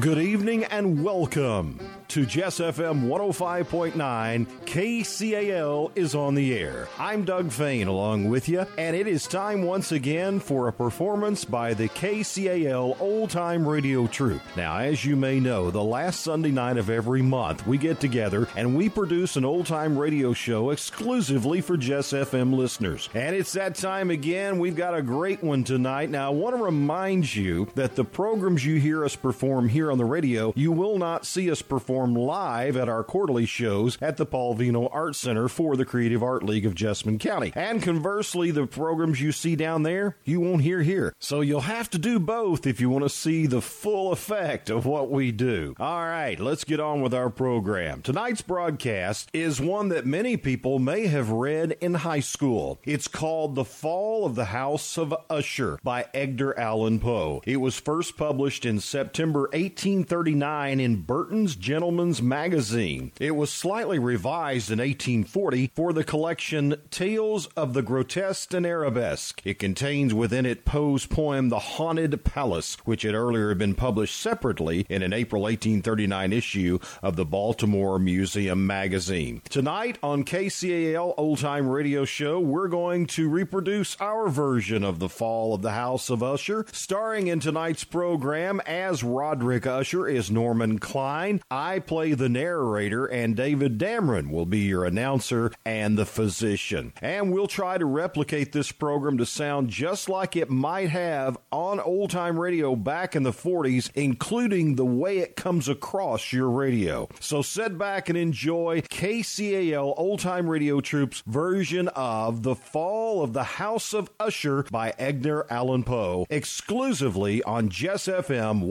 Good evening and welcome to Jess FM 105.9. KCAL is on the air. I'm Doug Fain along with you, and it is time once again for a performance by the KCAL Old Time Radio Troupe. Now, as you may know, the last Sunday night of every month we get together and we produce an old time radio show exclusively for Jess FM listeners. And it's that time again. We've got a great one tonight. Now, I want to remind you that the programs you hear us perform here on the radio, you will not see us perform live at our quarterly shows at the Paul Vino Art Center for the Creative Art League of Jessamine County. And conversely, the programs you see down there, you won't hear here. So you'll have to do both if you want to see the full effect of what we do. All right, let's get on with our program. Tonight's broadcast is one that many people may have read in high school. It's called The Fall of the House of Usher by Edgar Allan Poe. It was first published in September 1839 in Burton's Gentleman's Magazine. It was slightly revised in 1840 for the collection Tales of the Grotesque and Arabesque. It contains within it Poe's poem The Haunted Palace, which had earlier been published separately in an April 1839 issue of the Baltimore Museum Magazine. Tonight on KCAL Old Time Radio Show, we're going to reproduce our version of The Fall of the House of Usher. Starring in tonight's program as Roderick Usher is Norman Cline. I play the narrator, and David Damron will be your announcer and the physician. And we'll try to replicate this program to sound just like it might have on old time radio back in the 40s, including the way it comes across your radio. So sit back and enjoy KCAL Old Time Radio Troupe's version of The Fall of the House of Usher by Edgar Allan Poe, exclusively on Jess FM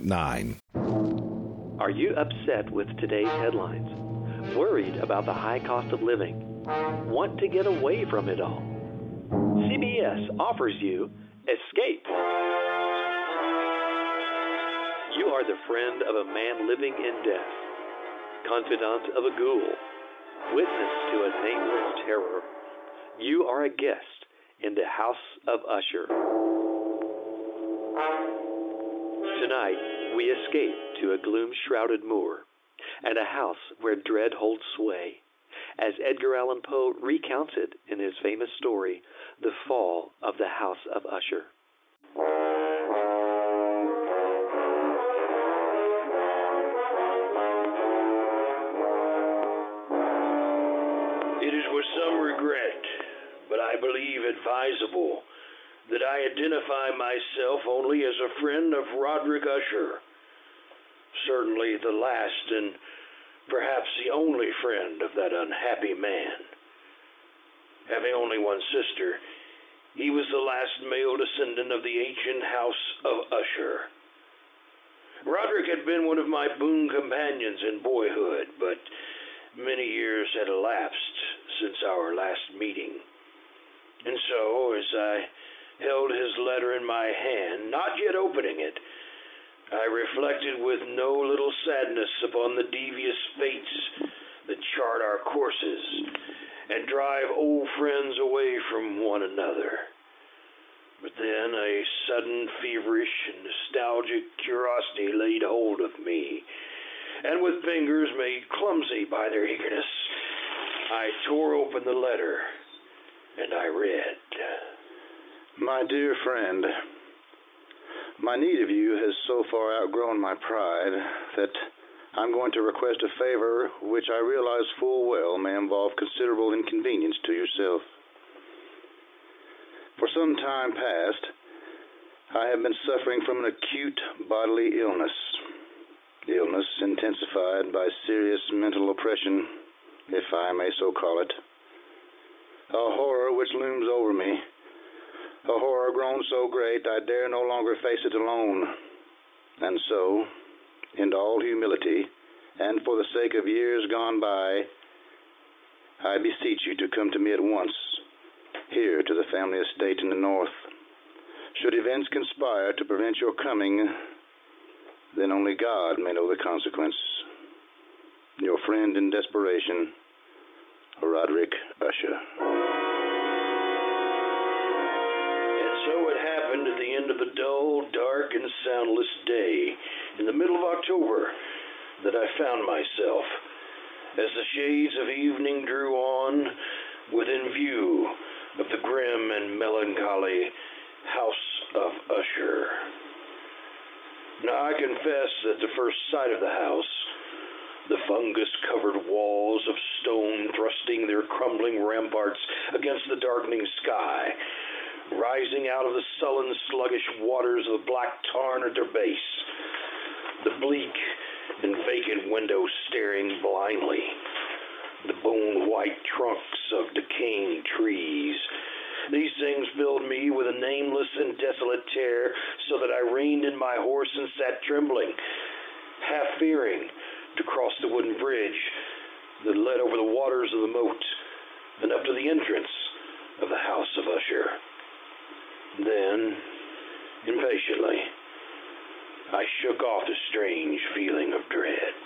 105.9. Are you upset with today's headlines? Worried about the high cost of living? Want to get away from it all? CBS offers you Escape. You are the friend of a man living in death, confidant of a ghoul, witness to a nameless terror. You are a guest in the House of Usher. Tonight, we escape to a gloom shrouded moor and a house where dread holds sway, as Edgar Allan Poe recounts it in his famous story, The Fall of the House of Usher. It is with some regret, but I believe advisable, that I identify myself only as a friend of Roderick Usher. Certainly the last and perhaps the only friend of that unhappy man. Having only one sister, he was the last male descendant of the ancient house of Usher. Roderick had been one of my boon companions in boyhood, but many years had elapsed since our last meeting. And so, as I held his letter in my hand, not yet opening it, I reflected with no little sadness upon the devious fates that chart our courses and drive old friends away from one another. But then a sudden feverish and nostalgic curiosity laid hold of me, and with fingers made clumsy by their eagerness, I tore open the letter and I read. My dear friend, my need of you has so far outgrown my pride that I'm going to request a favor which I realize full well may involve considerable inconvenience to yourself. For some time past, I have been suffering from an acute bodily illness, illness intensified by serious mental oppression, if I may so call it. A horror which looms over me a horror grown so great I dare no longer face it alone. And so, in all humility, and for the sake of years gone by, I beseech you to come to me at once, here to the family estate in the north. Should events conspire to prevent your coming, then only God may know the consequence. Your friend in desperation, Roderick Usher. So it happened at the end of a dull, dark, and soundless day in the middle of October that I found myself as the shades of evening drew on within view of the grim and melancholy House of Usher. Now, I confess that the first sight of the house, the fungus covered walls of stone thrusting their crumbling ramparts against the darkening sky, rising out of the sullen, sluggish waters of the black tarn at their base, the bleak and vacant windows staring blindly, the bone white trunks of decaying trees. These things filled me with a nameless and desolate terror, so that I reined in my horse and sat trembling, half fearing to cross the wooden bridge that led over the waters of the moat and up to the entrance of the house of Usher. Then, impatiently, I shook off the strange feeling of dread.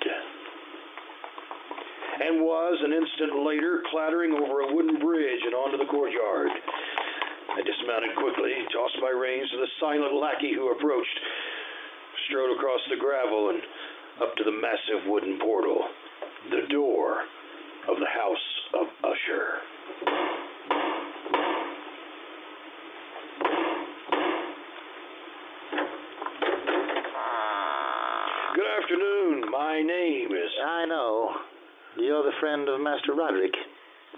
And was an instant later clattering over a wooden bridge and onto the courtyard. I dismounted quickly, tossed my reins to the silent lackey who approached, strode across the gravel and up to the massive wooden portal, the door of the house of Usher. Good afternoon. My name is. I know. You're the friend of Master Roderick.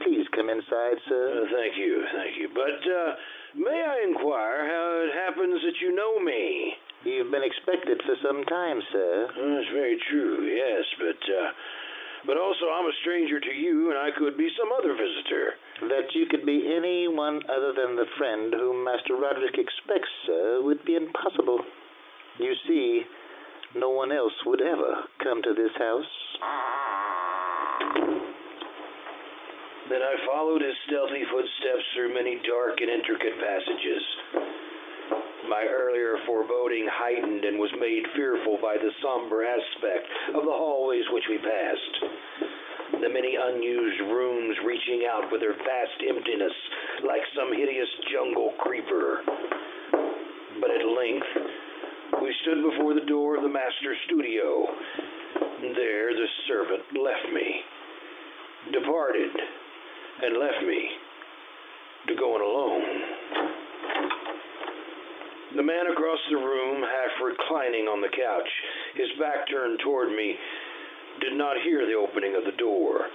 Please come inside, Uh, sir. thank you, thank you. But uh, may I inquire how it happens that you know me? You've been expected for some time, sir. Uh, That's very true, yes, but uh, but also I'm a stranger to you, and I could be some other visitor. That you could be anyone other than the friend whom Master Roderick expects, sir, would be impossible. You see, no one else would ever come to this house. Then I followed his stealthy footsteps through many dark and intricate passages. My earlier foreboding heightened and was made fearful by the somber aspect of the hallways which we passed. The many unused rooms reaching out with their vast emptiness like some hideous jungle creeper. But at length, we stood before the door of the master studio. There the servant left me, departed, and left me to go on alone. The man across the room, half reclining on the couch, his back turned toward me, did not hear the opening of the door.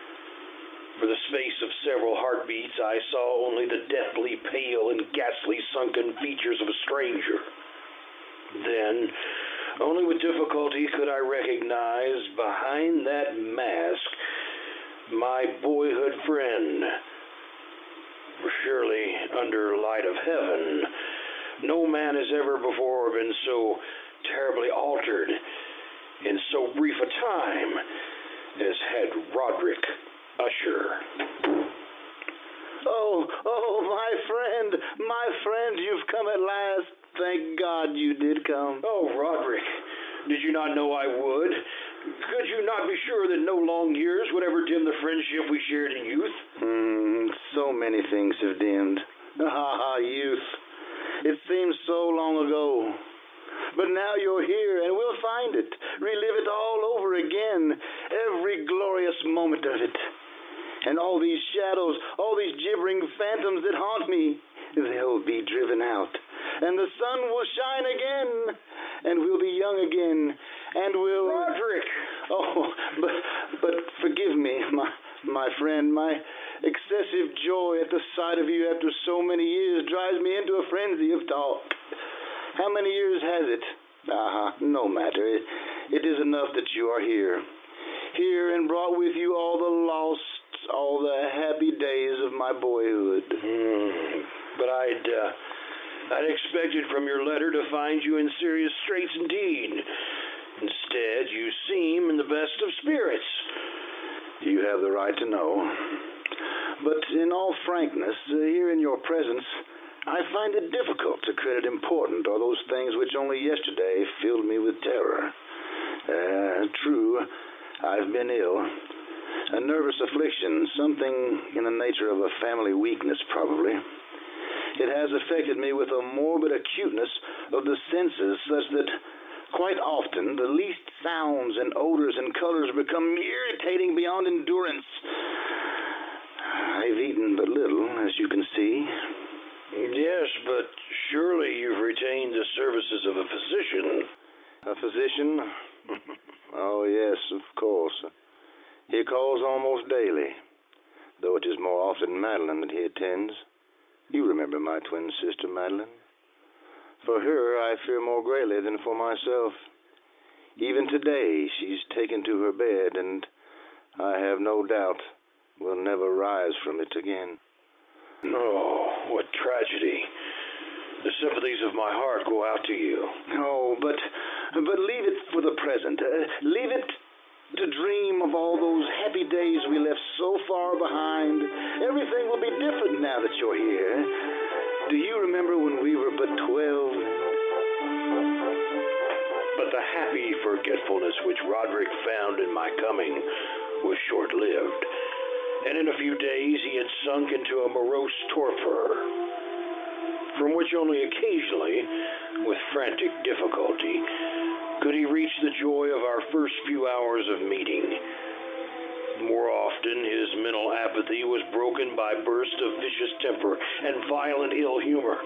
For the space of several heartbeats, I saw only the deathly pale and ghastly sunken features of a stranger. Then, only with difficulty could I recognize behind that mask my boyhood friend. Surely, under light of heaven, no man has ever before been so terribly altered in so brief a time as had Roderick Usher. Oh, oh, my friend, my friend, you've come at last. Thank God you did come. Oh, Roderick, did you not know I would? Could you not be sure that no long years would ever dim the friendship we shared in youth? Hmm, so many things have dimmed. Ha ha, youth. It seems so long ago. But now you're here, and we'll find it, relive it all over again, every glorious moment of it. And all these shadows, all these gibbering phantoms that haunt me, they'll be driven out. And the sun will shine again, and we'll be young again, and we'll. Roderick! Oh, but but forgive me, my my friend. My excessive joy at the sight of you after so many years drives me into a frenzy of talk. How many years has it? Ah, no matter. It, it is enough that you are here. Here and brought with you all the lost, all the happy days of my boyhood. Hmm, but I'd, uh, I'd expected from your letter to find you in serious straits indeed. Instead, you seem in the best of spirits. You have the right to know. But in all frankness, uh, here in your presence, I find it difficult to credit important or those things which only yesterday filled me with terror. Uh, true, I've been ill. A nervous affliction, something in the nature of a family weakness, probably. It has affected me with a morbid acuteness of the senses, such that Quite often, the least sounds and odors and colors become irritating beyond endurance. I've eaten but little, as you can see. Yes, but surely you've retained the services of a physician. A physician? oh, yes, of course. He calls almost daily, though it is more often Madeline that he attends. You remember my twin sister, Madeline? For her, I fear more greatly than for myself. Even today, she's taken to her bed, and I have no doubt will never rise from it again. Oh, what tragedy. The sympathies of my heart go out to you. Oh, but but leave it for the present. Uh, leave it to dream of all those happy days we left so far behind. Everything will be different now that you're here. Do you remember when we were but twelve? But the happy forgetfulness which Roderick found in my coming was short lived, and in a few days he had sunk into a morose torpor, from which only occasionally, with frantic difficulty, could he reach the joy of our first few hours of meeting. More often, his mental apathy was broken by bursts of vicious temper and violent ill humor.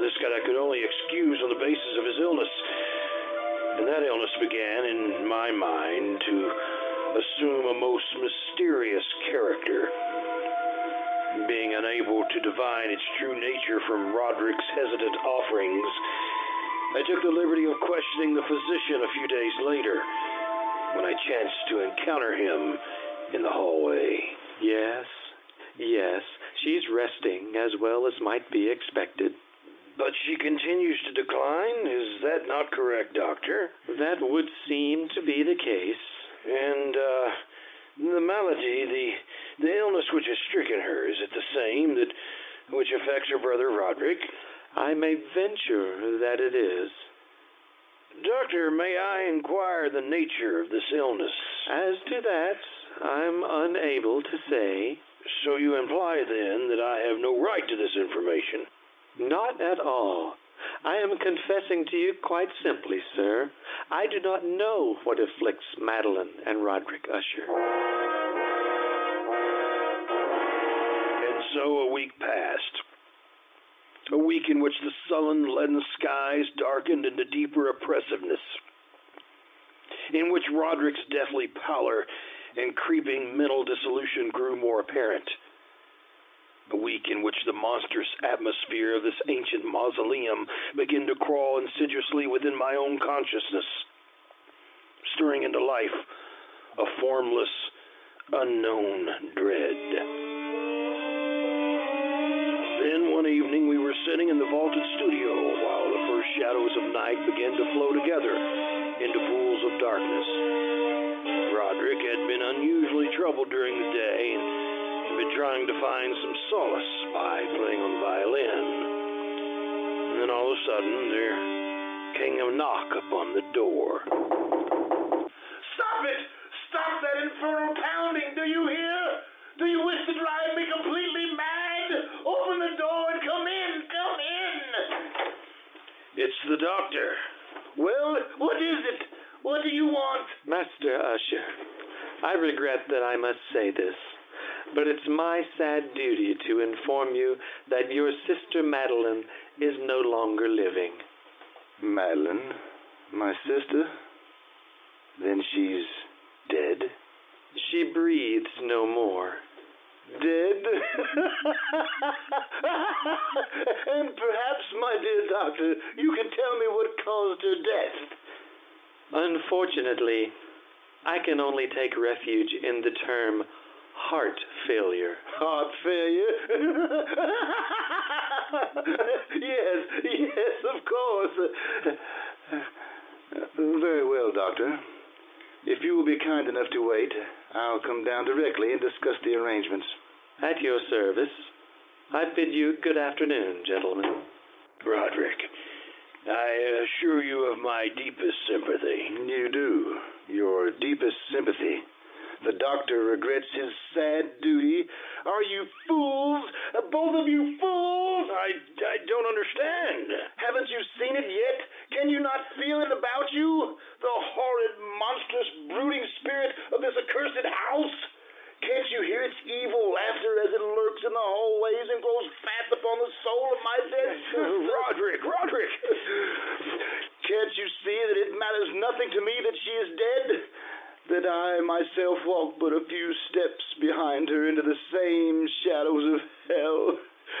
This I could only excuse on the basis of his illness. And that illness began, in my mind, to assume a most mysterious character. Unable to divine its true nature from Roderick's hesitant offerings, I took the liberty of questioning the physician a few days later when I chanced to encounter him in the hallway. Yes, yes, she's resting as well as might be expected. But she continues to decline? Is that not correct, Doctor? That would seem to be the case. And, uh, the malady, the, the illness which has stricken her, is it the same that which affects her brother Roderick? I may venture that it is. Doctor, may I inquire the nature of this illness? As to that, I'm unable to say. So you imply then that I have no right to this information? Not at all. I am confessing to you quite simply, sir. I do not know what afflicts Madeline and Roderick Usher. And so a week passed. A week in which the sullen, leaden skies darkened into deeper oppressiveness. In which Roderick's deathly pallor and creeping mental dissolution grew more apparent. A week in which the monstrous atmosphere of this ancient mausoleum began to crawl insidiously within my own consciousness, stirring into life a formless, unknown dread. Then one evening we were sitting in the vaulted studio while the first shadows of night began to flow together into pools of darkness. Roderick had been unusually troubled during the day trying to find some solace by playing on the violin. And then all of a sudden there came a knock upon the door. Stop it! Stop that infernal pounding! Do you hear? Do you wish to drive me completely mad? Open the door and come in! Come in! It's the doctor. Well, what is it? What do you want? Master Usher, I regret that I must say this, but it's my sad duty to inform you that your sister Madeline is no longer living. Madeline, my sister? Then she's dead? She breathes no more. Dead? and perhaps, my dear doctor, you can tell me what caused her death. Unfortunately, I can only take refuge in the term heart failure. Heart failure? yes, yes, of course. Very well, doctor. If you will be kind enough to wait, I'll come down directly and discuss the arrangements. At your service. I bid you good afternoon, gentlemen. Roderick, I assure you of my deepest sympathy. You do. Your deepest sympathy. The doctor regrets his sad duty. Are you fools? Uh, both of you fools? I, I don't understand. Haven't you seen it yet? Can you not feel it about you? The horrid, monstrous, brooding spirit of this accursed house? Can't you hear its evil laughter as it lurks in the hallways and grows fat upon the soul of my dead sister? Roderick, Roderick! Can't you see that it matters nothing to me that she is dead? That I myself walk but a few steps behind her into the same shadows of hell?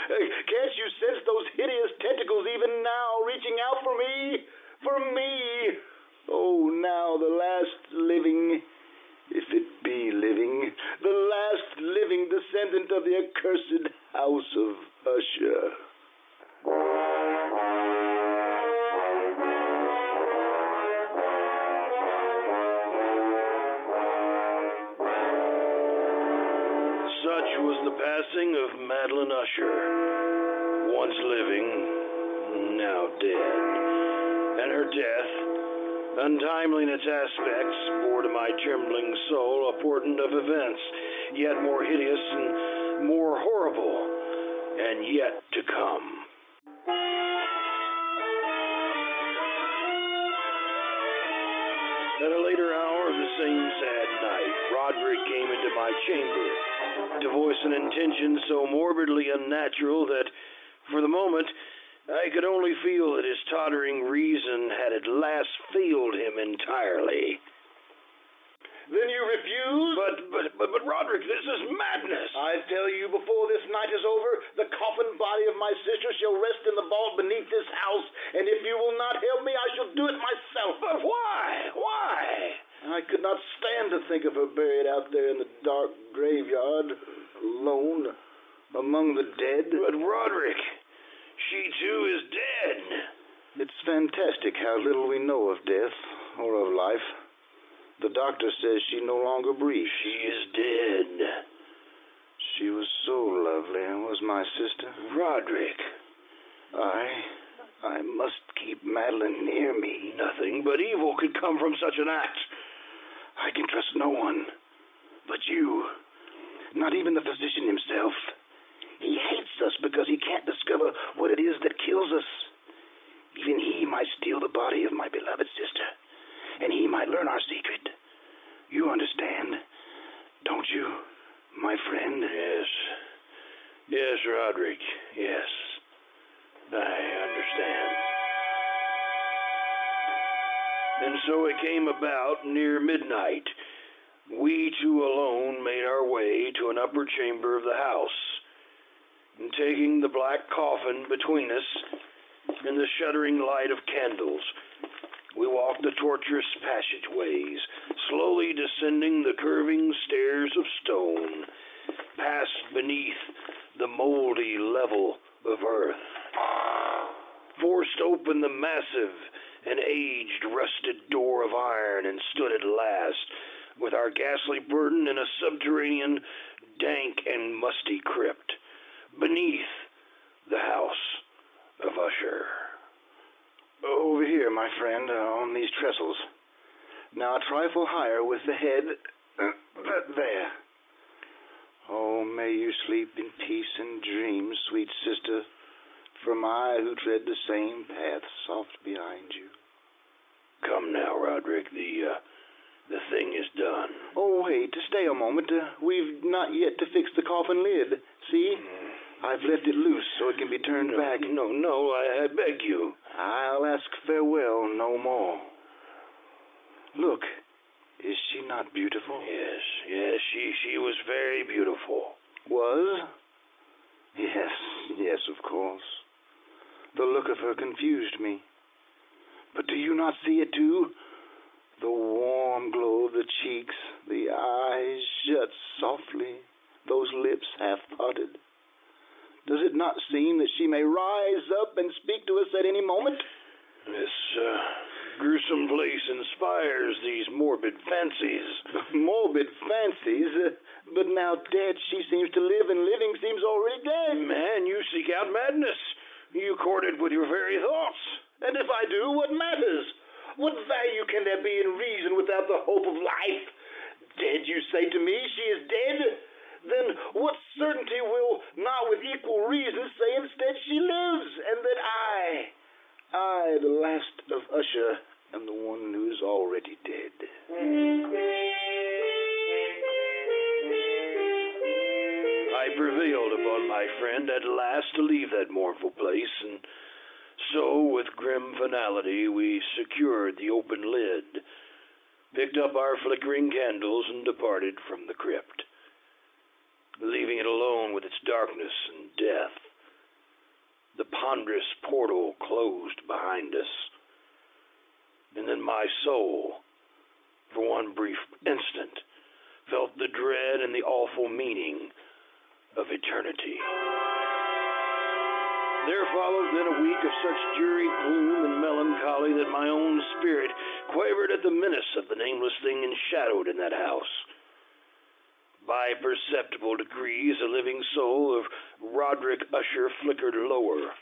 Can't you sense those hideous tentacles even now reaching out for me? For me! Oh, now the last living if it be living, the last living descendant of the accursed house of Usher. Madeline Usher, once living, now dead. And her death, untimely in its aspects, bore to my trembling soul a portent of events yet more hideous and more horrible, and yet to come. At a later hour of the same sad night, Roderick came into my chamber to voice an intention so morbidly unnatural that, for the moment, I could only feel that his tottering reason had at last failed him entirely. You refuse? But, but, but, but, Roderick, this is madness. I tell you, before this night is over, the coffin body of my sister shall rest in the vault beneath this house, and if you will not help me, I shall do it myself. But why? Why? I could not stand to think of her buried out there in the dark graveyard, alone, among the dead. But, Roderick, she too is dead. It's fantastic how little we know of death or of life. The doctor says she no longer breathes. She is dead. She was so lovely, and was my sister. Roderick. I. I must keep Madeline near me. Nothing but evil could come from such an act. I can trust no one but you. Not even the physician himself. He hates us because he can't discover what it is that kills us. Even he might steal the body of my beloved sister, and he might learn our secret. You understand, don't you, my friend? Yes. Yes, Roderick. Yes. I understand. And so it came about near midnight. We two alone made our way to an upper chamber of the house. And taking the black coffin between us in the shuddering light of candles, we walked the tortuous passageways, slowly descending the curving stairs of stone, past beneath the moldy level of earth. Forced open the massive and aged rusted door of iron and stood at last with our ghastly burden in a subterranean, dank and musty crypt beneath the house of Usher. Over here, my friend, uh, on these trestles. Now a trifle higher with the head. Uh, there. Oh, may you sleep in peace and dreams, sweet sister, from I who tread the same path soft behind you. Come now, Roderick. The uh, the thing is done. Oh, wait, stay a moment. Uh, we've not yet to fix the coffin lid. See? Mm. I've left it loose so it can be turned no, back. No, no, I, I beg you. I'll ask farewell no more. Look, is she not beautiful? Yes, yes, she she was very beautiful. Was? Yes, yes, of course. The look of her confused me. But do you not see it too? The warm glow of the cheeks, the eyes shut softly, those lips half parted. Does it not seem that she may rise up and speak to us at any moment? This uh, gruesome place inspires these morbid fancies. morbid fancies? But now dead, she seems to live, and living seems already dead. Man, you seek out madness. You court it with your very thoughts. And if I do, what matters? What value can there be in reason without the hope of life? Dead, you say to me, she is dead? Then what certainty will not with equal reason say instead she lives, and that I, I, the last of Usher, am the one who is already dead. I prevailed upon my friend at last to leave that mournful place, and so, with grim finality, we secured the open lid, picked up our flickering candles, and departed from the crypt, leaving it alone with its darkness and ponderous portal closed behind us, and then my soul, for one brief instant, felt the dread and the awful meaning of eternity. There followed then a week of such dreary gloom and melancholy that my own spirit quavered at the menace of the nameless thing enshadowed in that house. By perceptible degrees, the living soul of Roderick Usher flickered lower.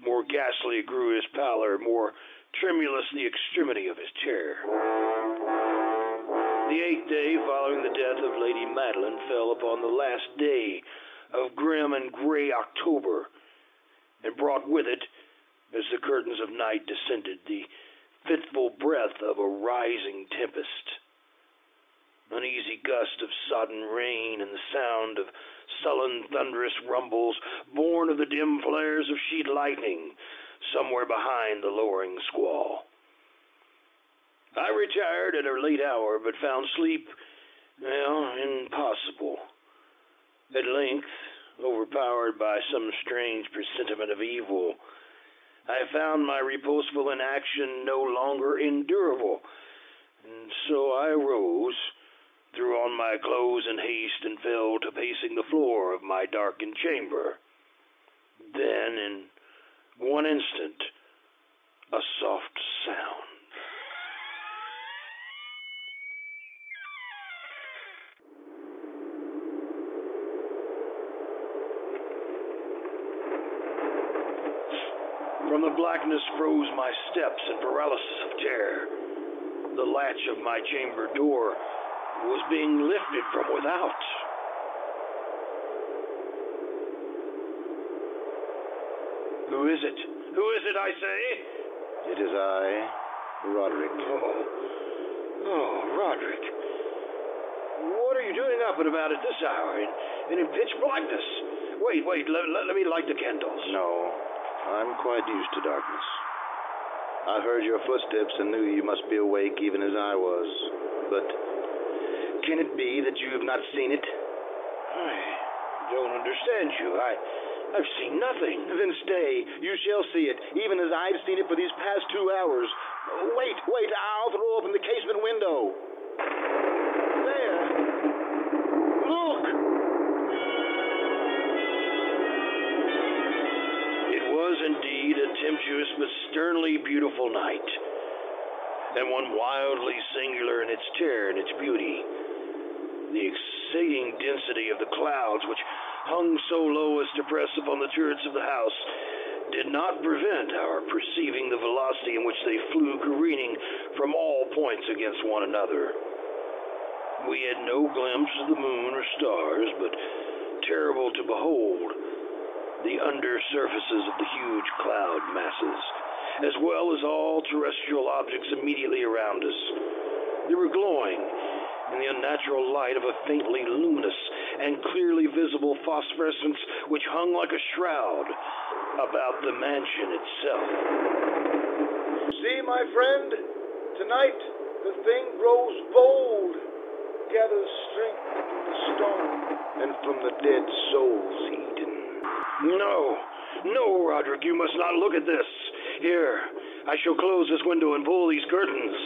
More ghastly grew his pallor, more tremulous the extremity of his terror. The eighth day following the death of Lady Madeline fell upon the last day of grim and gray October, and brought with it, as the curtains of night descended, the fitful breath of a rising tempest. Uneasy gust of sodden rain and the sound of sullen, thunderous rumbles born of the dim flares of sheet lightning somewhere behind the lowering squall. I retired at a late hour, but found sleep, well, impossible. At length, overpowered by some strange presentiment of evil, I found my reposeful inaction no longer endurable, and so I rose, threw on my clothes in haste, and fell to pacing the floor of my darkened chamber. Then, in one instant, a soft sound. From the blackness froze my steps in paralysis of terror. The latch of my chamber door was being lifted from without. Who is it? Who is it, I say? It is I, Roderick. Oh, oh, Roderick. What are you doing up and about at this hour and, and in pitch blackness? Wait, wait, let, let, let me light the candles. No, I'm quite used to darkness. I heard your footsteps and knew you must be awake even as I was. But can it be that you have not seen it? I don't understand you. I, I've seen nothing. Then stay. You shall see it, even as I've seen it for these past two hours. Wait, wait, I'll throw open the casement window. There. Look! It was indeed a tempestuous but sternly beautiful night, and one wildly singular in its terror and its beauty. The exceeding density of the clouds, which hung so low as to press upon the turrets of the house, did not prevent our perceiving the velocity in which they flew careening from all points against one another. We had no glimpse of the moon or stars, but terrible to behold, the under surfaces of the huge cloud masses, as well as all terrestrial objects immediately around us. They were glowing in the unnatural light of a faintly luminous and clearly visible phosphorescence which hung like a shroud about the mansion itself. See, my friend, tonight the thing grows bold, gathers strength from the stone. And from the dead souls eaten. No, no, Roderick, you must not look at this. Here, I shall close this window and pull these curtains.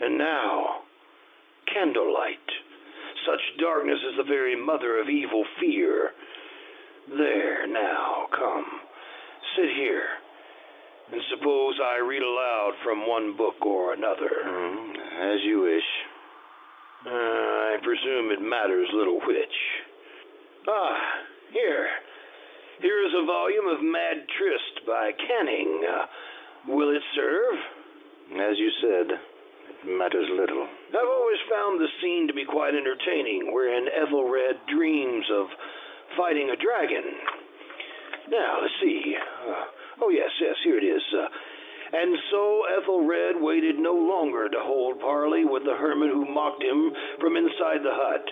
And now, candlelight. Such darkness is the very mother of evil fear. There, now, come. Sit here. And suppose I read aloud from one book or another. Mm, as you wish. Uh, I presume it matters little which. Ah, here. Here is a volume of Mad Trist by Canning. Uh, will it serve? As you said, it matters little. I've always found the scene to be quite entertaining, wherein Ethelred dreams of fighting a dragon. Now, let's see. Uh, oh, yes, yes, here it is. Uh, And so Ethelred waited no longer to hold parley with the hermit who mocked him from inside the hut,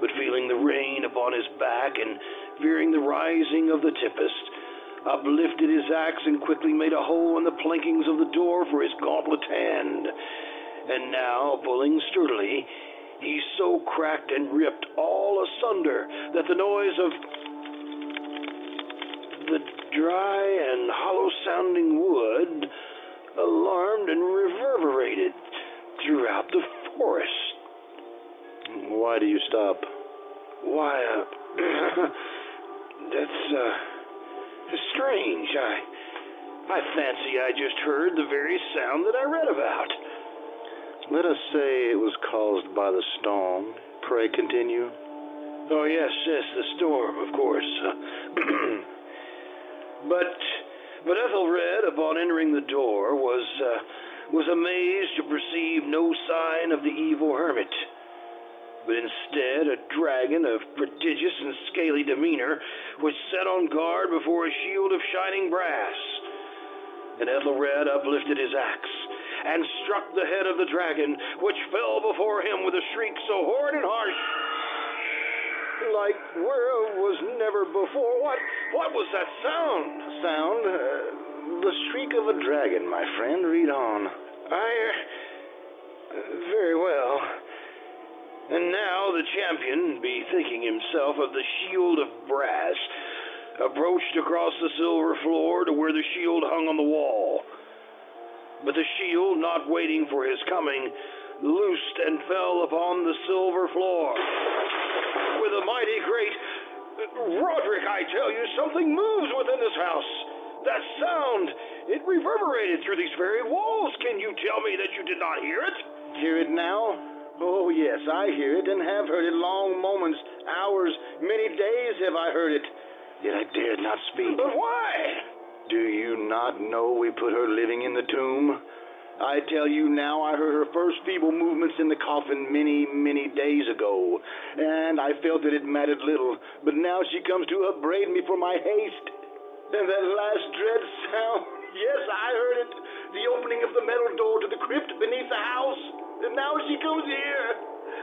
but feeling the rain upon his back and fearing the rising of the tempest, uplifted his axe and quickly made a hole in the plankings of the door for his gauntlet hand. And now, pulling sturdily, he so cracked and ripped all asunder that the noise of the dry and hollow sounding wood alarmed and reverberated throughout the forest. Why do you stop? Why, uh, that's, uh, strange. I, I fancy I just heard the very sound that I read about. Let us say it was caused by the storm. Pray continue. Oh, yes, yes, the storm, of course. but, but Ethelred, upon entering the door, was, uh, was amazed to perceive no sign of the evil hermit but instead a dragon of prodigious and scaly demeanor was set on guard before a shield of shining brass. And Ethelred uplifted his axe and struck the head of the dragon, which fell before him with a shriek so horrid and harsh, like where was never before. What? What was that sound? Sound? Uh, the shriek of a dragon, my friend. Read on. I. Uh, very well. And now the champion, bethinking himself of the shield of brass, approached across the silver floor to where the shield hung on the wall. But the shield, not waiting for his coming, loosed and fell upon the silver floor. With a mighty great Roderick, I tell you, something moves within this house. That sound, it reverberated through these very walls. Can you tell me that you did not hear it? Hear it now? Oh, yes, I hear it and have heard it long moments, hours, many days have I heard it. Yet I dared not speak. But why? Do you not know we put her living in the tomb? I tell you now, I heard her first feeble movements in the coffin many, many days ago, and I felt that it mattered little. But now she comes to upbraid me for my haste. And that last dread sound, yes, I heard it, the opening of the metal door to the crypt beneath the house. And now she comes here.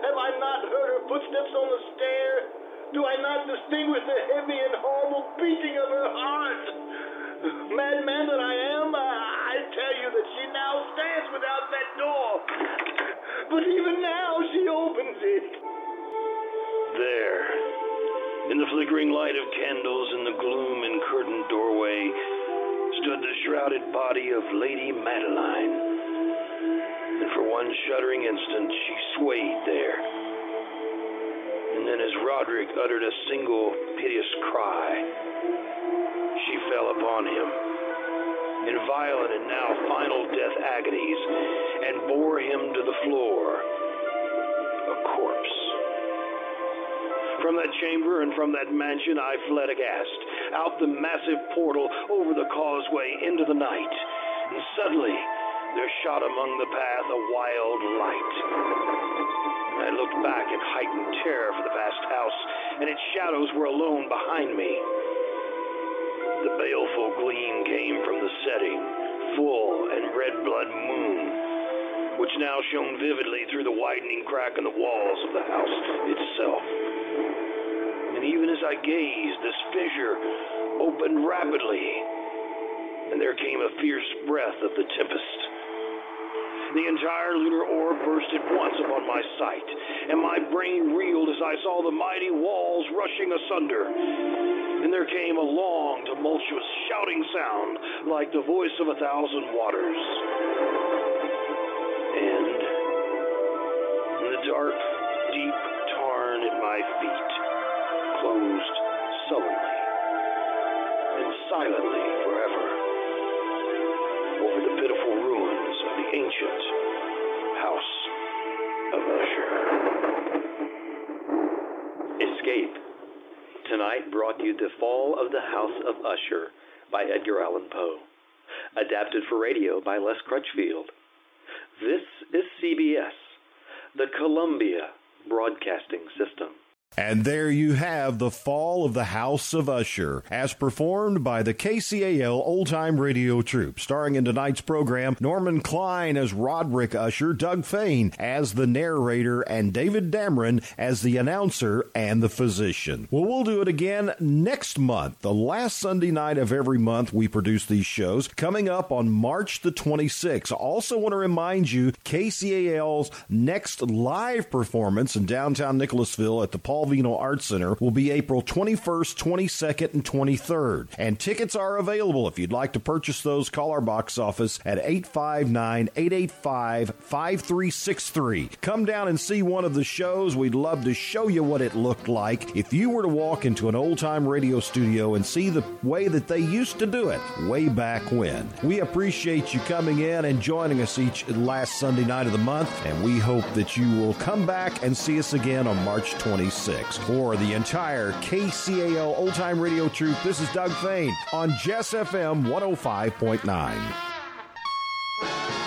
Have I not heard her footsteps on the stair? Do I not distinguish the heavy and horrible beating of her heart? Madman that I am, uh, I tell you that she now stands without that door. But even now she opens it. There, in the flickering light of candles in the gloom and curtained doorway, stood the shrouded body of Lady Madeline. And for one shuddering instant, she swayed there. And then, as Roderick uttered a single piteous cry, fell upon him in violent and now final death agonies and bore him to the floor, a corpse. From that chamber and from that mansion I fled aghast, out the massive portal, over the causeway, into the night. And suddenly, there shot among the path a wild light. I looked back in heightened terror for the vast house, and its shadows were alone behind me. The baleful gleam came from the setting, full and red blood moon, which now shone vividly through the widening crack in the walls of the house itself. And even as I gazed, this fissure opened rapidly, and there came a fierce breath of the tempest. The entire lunar orb burst at once upon my sight, and my brain reeled as I saw the mighty walls rushing asunder. And there came a long, tumultuous shouting sound like the voice of a thousand waters. And in the dark, deep tarn at my feet closed sullenly and silently forever over the pitiful ruins of the ancient House of Usher. Tonight brought you The Fall of the House of Usher by Edgar Allan Poe. Adapted for radio by Les Crutchfield. This is CBS, the Columbia Broadcasting System. And there you have the fall of the House of Usher, as performed by the KCAL Old Time Radio Troupe. Starring in tonight's program, Norman Cline as Roderick Usher, Doug Fain as the narrator, and David Damron as the announcer and the physician. Well, we'll do it again next month. The last Sunday night of every month, we produce these shows. Coming up on March the 26th. I also want to remind you, KCAL's next live performance in downtown Nicholasville at the Paul Vino Arts Center will be April 21st, 22nd, and 23rd. And tickets are available. If you'd like to purchase those, call our box office at 859 885 5363. Come down and see one of the shows. We'd love to show you what it looked like if you were to walk into an old time radio studio and see the way that they used to do it way back when. We appreciate you coming in and joining us each last Sunday night of the month, and we hope that you will come back and see us again on March 26th. For the entire KCAL Old Time Radio Troupe, This is Doug Fain on Jess FM 105.9.